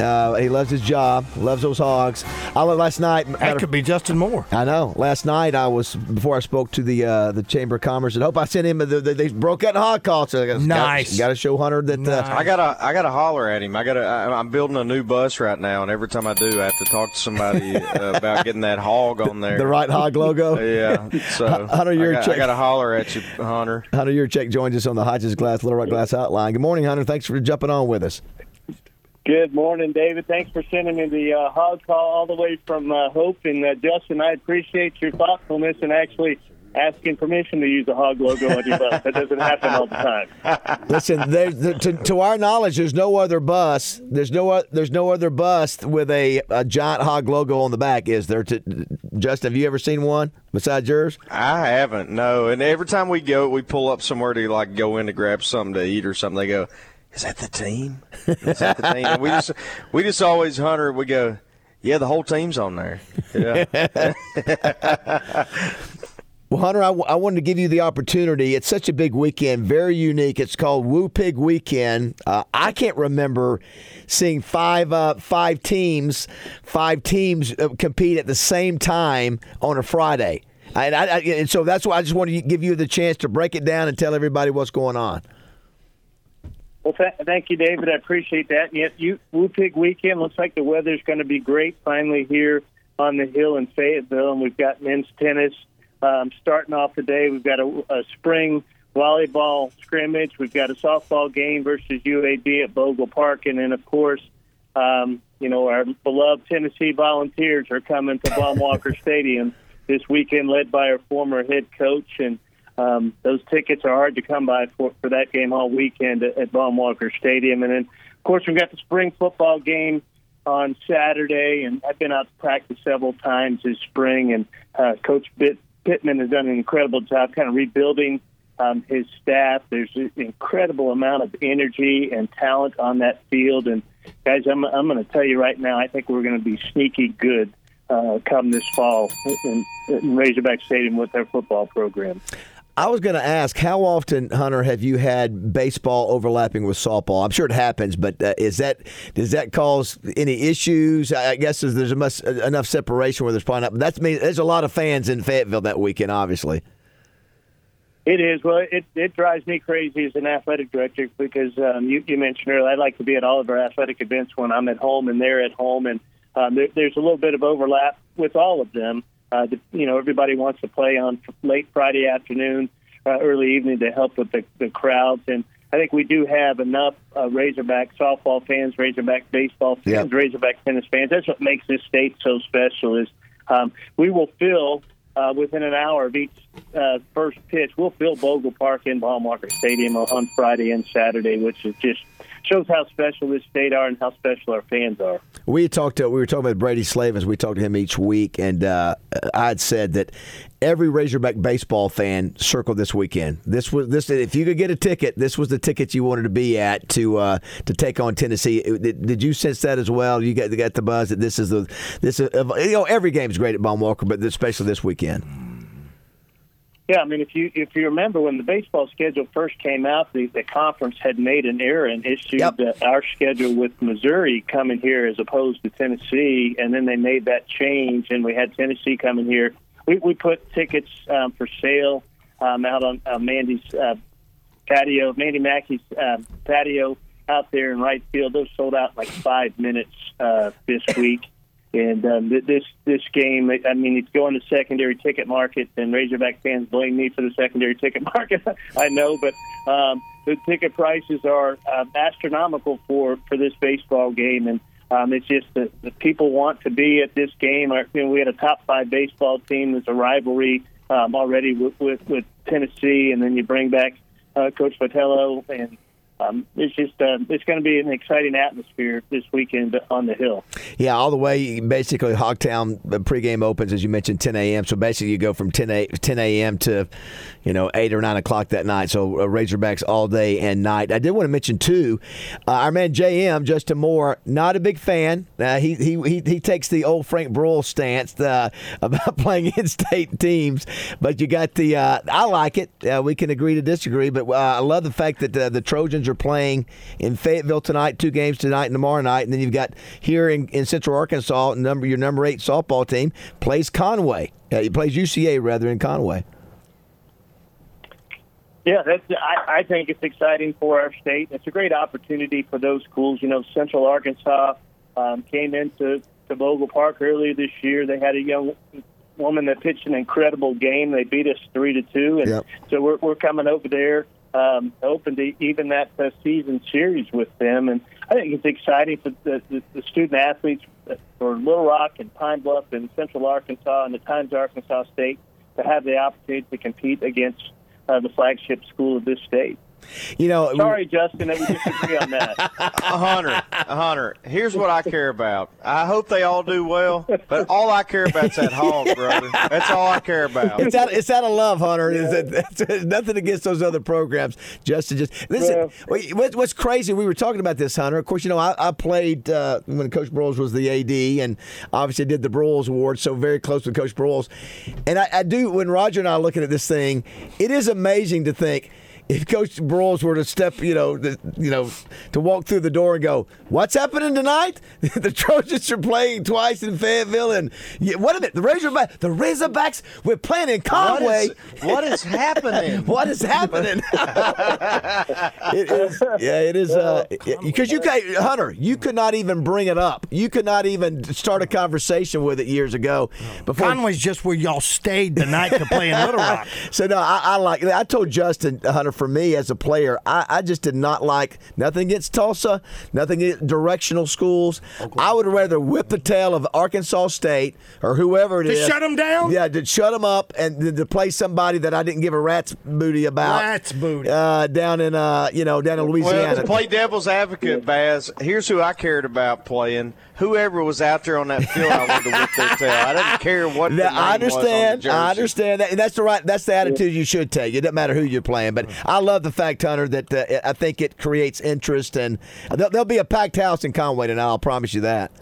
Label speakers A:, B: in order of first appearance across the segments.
A: Uh, he loves his job, loves those hogs. I last night.
B: That could be Justin Moore.
A: I know. Last night I was before I spoke to the uh, the Chamber of Commerce. And hope I sent him. The, the, they broke out in hog call. So gotta,
B: Nice.
A: Got to show Hunter that. Uh,
C: I gotta, I gotta holler at him. I gotta. I, I'm building a new bus right now, and every time I do, I have to talk to somebody uh, about getting that hog on there.
A: the right hog logo.
C: Yeah. So
A: Hunter, you're
C: I, got,
A: check-
C: I gotta holler at you, Hunter.
A: Hunter Yurachek joins us on the Hodges Glass Little Rock Glass Hotline. Good morning, Hunter. Thanks for jumping on with us.
D: Good morning, David. Thanks for sending me the uh, hog call all the way from uh, Hope. And uh, Justin, I appreciate your thoughtfulness and actually asking permission to use the hog logo on your bus. That doesn't happen all the time.
A: Listen, there, there, to, to our knowledge, there's no other bus. There's no o- there's no other bus with a, a giant hog logo on the back. Is there? To, Justin, have you ever seen one besides yours?
C: I haven't, no. And every time we go, we pull up somewhere to like go in to grab something to eat or something. They go, "Is that the team? Is that the team?" And we just, we just always Hunter. We go, "Yeah, the whole team's on there." Yeah.
A: Well, Hunter, I, w- I wanted to give you the opportunity. It's such a big weekend, very unique. It's called Woo Pig Weekend. Uh, I can't remember seeing five uh, five teams five teams uh, compete at the same time on a Friday. And, I, I, and so that's why I just wanted to give you the chance to break it down and tell everybody what's going on.
D: Well, th- thank you, David. I appreciate that. And yet, you, Woo Pig Weekend looks like the weather's going to be great finally here on the hill in Fayetteville. And we've got men's tennis um, starting off the day. We've got a, a spring volleyball scrimmage. We've got a softball game versus UAB at Bogle Park. And then, of course, um, you know, our beloved Tennessee Volunteers are coming to Baum Walker Stadium this weekend, led by our former head coach. And um, those tickets are hard to come by for, for that game all weekend at, at Baum Walker Stadium. And then, of course, we've got the spring football game on Saturday. And I've been out to practice several times this spring. And uh, Coach Pittman has done an incredible job kind of rebuilding um, his staff. There's an incredible amount of energy and talent on that field. And guys, I'm, I'm going to tell you right now, I think we're going to be sneaky good uh, come this fall in, in Razorback Stadium with their football program.
A: I was going to ask, how often, Hunter, have you had baseball overlapping with softball? I'm sure it happens, but uh, is that does that cause any issues? I guess there's must, enough separation where there's probably not. That's me. There's a lot of fans in Fayetteville that weekend, obviously.
D: It is. Well, it, it drives me crazy as an athletic director because um, you, you mentioned earlier, I'd like to be at all of our athletic events when I'm at home and they're at home. And um, there, there's a little bit of overlap with all of them. Uh, the, you know, everybody wants to play on late Friday afternoon, uh, early evening to help with the, the crowds. And I think we do have enough uh, Razorback softball fans, Razorback baseball fans,
A: Yeah.
D: Razorback tennis fans. That's what makes this state so special. Is um, we will fill uh, within an hour of each uh, first pitch. We'll fill Bogle Park in Baum Walker Stadium on, Friday and Saturday, which is just shows how special this state are and how special our fans are.
A: We talked to we were talking about Brady Slavens. We talked to him each week, and uh, I had said that every Razorback baseball fan circled this weekend. This was this. If you could get a ticket, this was the ticket you wanted to be at to uh, to take on Tennessee. Did, did you sense that as well? You got got the buzz that this is the this is, you know every game's great at Baum Walker, but especially this weekend.
D: Yeah, I mean, if you if you remember when the baseball schedule first came out, the, the conference had made an error and issued
A: Yep.
D: uh, our schedule with Missouri coming here as opposed to Tennessee, and then they made that change, and we had Tennessee coming here. We we put tickets um, for sale um, out on uh, Mandy's uh, patio, Mandy Mackey's uh, patio out there in right field. Those sold out in like five minutes uh, this week. And um, this this game, I mean, it's going to secondary ticket market, and Razorback fans blame me for the secondary ticket market. I know, but um, the ticket prices are uh, astronomical for for this baseball game, and um, it's just that the people want to be at this game. You know, we had a top five baseball team. There's a rivalry um, already with, with with Tennessee, and then you bring back uh, Coach Vitello and um, it's just uh, it's going to be an exciting atmosphere this weekend on the hill.
A: Yeah, all the way. Basically, Hogtown pregame opens as you mentioned 10 a.m. So basically, you go from 10 a, 10 a.m. to you know eight or nine o'clock that night. So uh, Razorbacks all day and night. I did want to mention too, uh, our man JM Justin Moore, not a big fan. Uh, he, he he he takes the old Frank Broyles stance uh, about playing in-state teams, but you got the. Uh, I like it. Uh, we can agree to disagree, but I love the fact that the Trojans are playing in Fayetteville tonight, two games tonight and tomorrow night, and then you've got here in, in Central Arkansas, number your number eight softball team plays Conway. Uh, he plays UCA rather in Conway.
D: Yeah, that's. I, I think it's exciting for our state. It's a great opportunity for those schools. You know, Central Arkansas um, came into to Bogle Park earlier this year. They had a young woman that pitched an incredible game. They beat us three to two, and yep. so we're we're coming over there um, open to even that uh, season series with them. And I think it's exciting for the, the, the student athletes for Little Rock and Pine Bluff and Central Arkansas and the Times Arkansas State to have the opportunity to compete against uh, the flagship school of this state.
A: You know,
D: sorry, Justin, that we disagree on that.
C: A Hunter, a Hunter. Here's what I care about. I hope they all do well, but all I care about is that hog, brother. That's all I care about.
A: It's out. It's out of love, Hunter. Yeah. It's, it's, nothing against those other programs. Justin, just listen. Yeah. what's crazy? We were talking about this, Hunter. Of course, you know I, I played uh, when Coach Broyles was the AD, and obviously did the Broyles Award, so very close with Coach Broyles. And I, I do. When Roger and I are looking at this thing, it is amazing to think if Coach Broyles were to step, you know, the, you know, to walk through the door and go, "What's happening tonight?" the Trojans are playing twice in Fayetteville, and yeah, what is it? The Razorbacks, the Razorbacks, we're playing in Conway.
C: What is, what is happening?
A: what is happening? it is, yeah, it is, uh, because you, Hunter, you could not even bring it up. You could not even start a conversation with it years ago.
B: Before Conway's just where y'all stayed the night to play in Little Rock.
A: so no, I, I like. I told Justin Hunter for me as a player, I, I just did not like nothing against Tulsa, nothing against directional schools. Oklahoma. I would rather whip the tail of Arkansas State or whoever it
B: to
A: is.
B: shut them down?
A: Yeah, to shut them up and to play somebody that I didn't give a rat's booty about.
B: Rat's booty.
A: Uh, down in, uh, you know, down in Louisiana.
C: Well, to play devil's advocate, Baz, here's who I cared about playing whoever was out there on that field, I wanted to whip their tail. I didn't care what. Now,
A: I understand. I understand that, and that's the right. That's the attitude you should take. It doesn't matter who you're playing, but I love the fact, Hunter, that uh, I think it creates interest, and there'll, there'll, be a packed house in Conway tonight. I'll promise you that.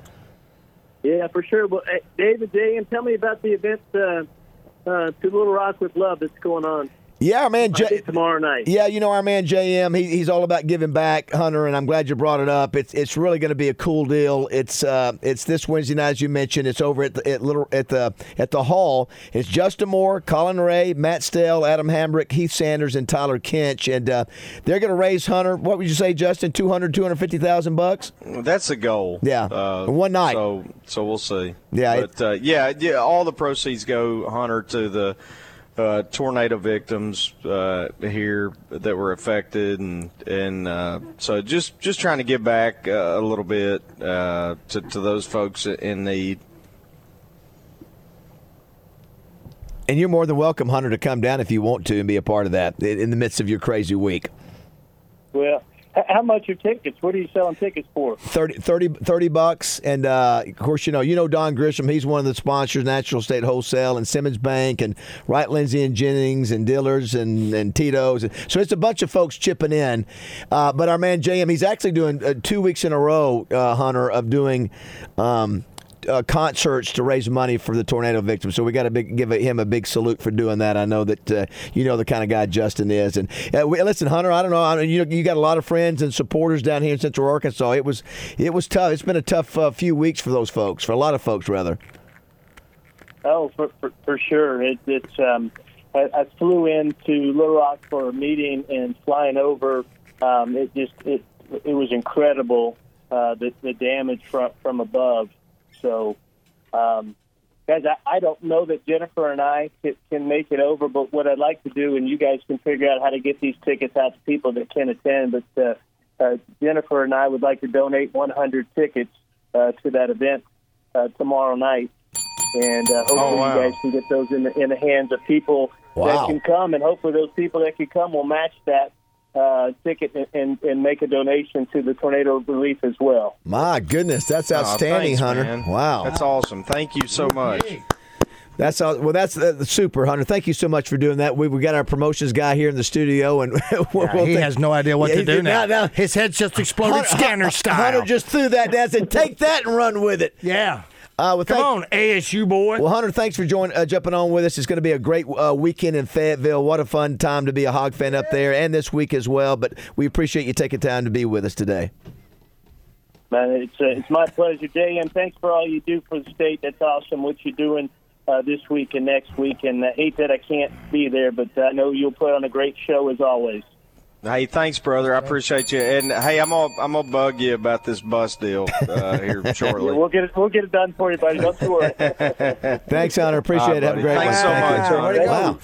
D: Yeah, for sure. Well, David, J, tell me about the event uh, uh, to Little Rock with Love that's going on.
A: Yeah, our man.
D: J- tomorrow night.
A: Yeah, you know our man JM. He, he's all about giving back, Hunter, and I'm glad you brought it up. It's it's really going to be a cool deal. It's uh it's this Wednesday night, as you mentioned. It's over at the at little at the at the hall. It's Justin Moore, Collin Raye, Matt Stell, Adam Hambrick, Heath Sanders, and Tyler Kinch, and uh, they're going to raise Hunter. What would you say, Justin? 200, 250,000 bucks.
C: That's the goal.
A: Yeah, uh, one night.
C: So so we'll see.
A: Yeah,
C: but uh, yeah, yeah. All the proceeds go Hunter to the uh, tornado victims uh, here that were affected, and and uh, so just just trying to give back uh, a little bit uh, to to those folks in need.
A: And you're more than welcome, Hunter, to come down if you want to and be a part of that in the midst of your crazy week.
D: Well, how much are tickets? What are you selling tickets for?
A: 30, 30, 30 bucks. And uh, of course, you know, you know Don Grisham. He's one of the sponsors, Natural State Wholesale and Simmons Bank and Wright Lindsey and Jennings and Dillers and, and Tito's. So it's a bunch of folks chipping in. Uh, but our man JM, he's actually doing uh, two weeks in a row, uh, Hunter, of doing um, uh, concerts to raise money for the tornado victims. So we got to give him a big salute for doing that. I know that uh, you know the kind of guy Justin is. And uh, we, listen, Hunter, I don't know. I you you got a lot of friends and supporters down here in Central Arkansas. It was it was tough. It's been a tough uh, few weeks for those folks, for a lot of folks, rather.
D: Oh, for for, for sure. It, it's um, I, I flew into Little Rock for a meeting and flying over. Um, it just it it was incredible uh, the the damage from from above. So, um, guys, I, I don't know that Jennifer and I can, can make it over, but what I'd like to do, and you guys can figure out how to get these tickets out to people that can attend, but uh, uh, Jennifer and I would like to donate 100 tickets uh, to that event uh, tomorrow night. And uh, hopefully, oh, wow. you guys can get those in the, in the hands of people wow. that can come, and hopefully, those people that can come will match that uh, ticket and, and, and make a donation to the tornado relief as well.
A: My goodness, that's outstanding,
C: oh, thanks,
A: Hunter.
C: man.
A: Wow,
C: that's awesome. Thank you so much.
A: That's all, well. That's uh, super, Hunter. Thank you so much for doing that. We we got our promotions guy here in the studio, and we'll
B: Yeah, he
A: think-
B: has no idea what
A: Yeah,
B: to
A: he
B: do
A: did
B: now.
A: now-
B: His head's just exploded
A: Hunter-
B: scanner style.
A: Hunter just threw that down and said, "Take that and run with it."
B: yeah.
A: Uh, well,
B: Come
A: thank-
B: on, ASU boy.
A: Well, Hunter, thanks for joining, uh, jumping on with us. It's going to be a great uh, weekend in Fayetteville. What a fun time to be a Hog fan up there, and this week as well. But we appreciate you taking time to be with us today.
D: Man, it's uh, it's my pleasure, Jay, and thanks for all you do for the state. That's awesome what you're doing uh, this week and next week. And I hate that I can't be there, but I know you'll put on a great show as always.
C: Hey, thanks, brother. I appreciate you. And hey, I'm gonna I'm gonna bug you about this bus deal uh, here
D: Yeah,
C: shortly.
D: we'll get it. We'll get it done for you, buddy. Don't you worry.
A: Thanks, Hunter. Appreciate
C: All
A: it. Have a great
C: buddy.
A: one.
C: Thanks so
A: Thank you.
C: much, Hunter.
A: Wow.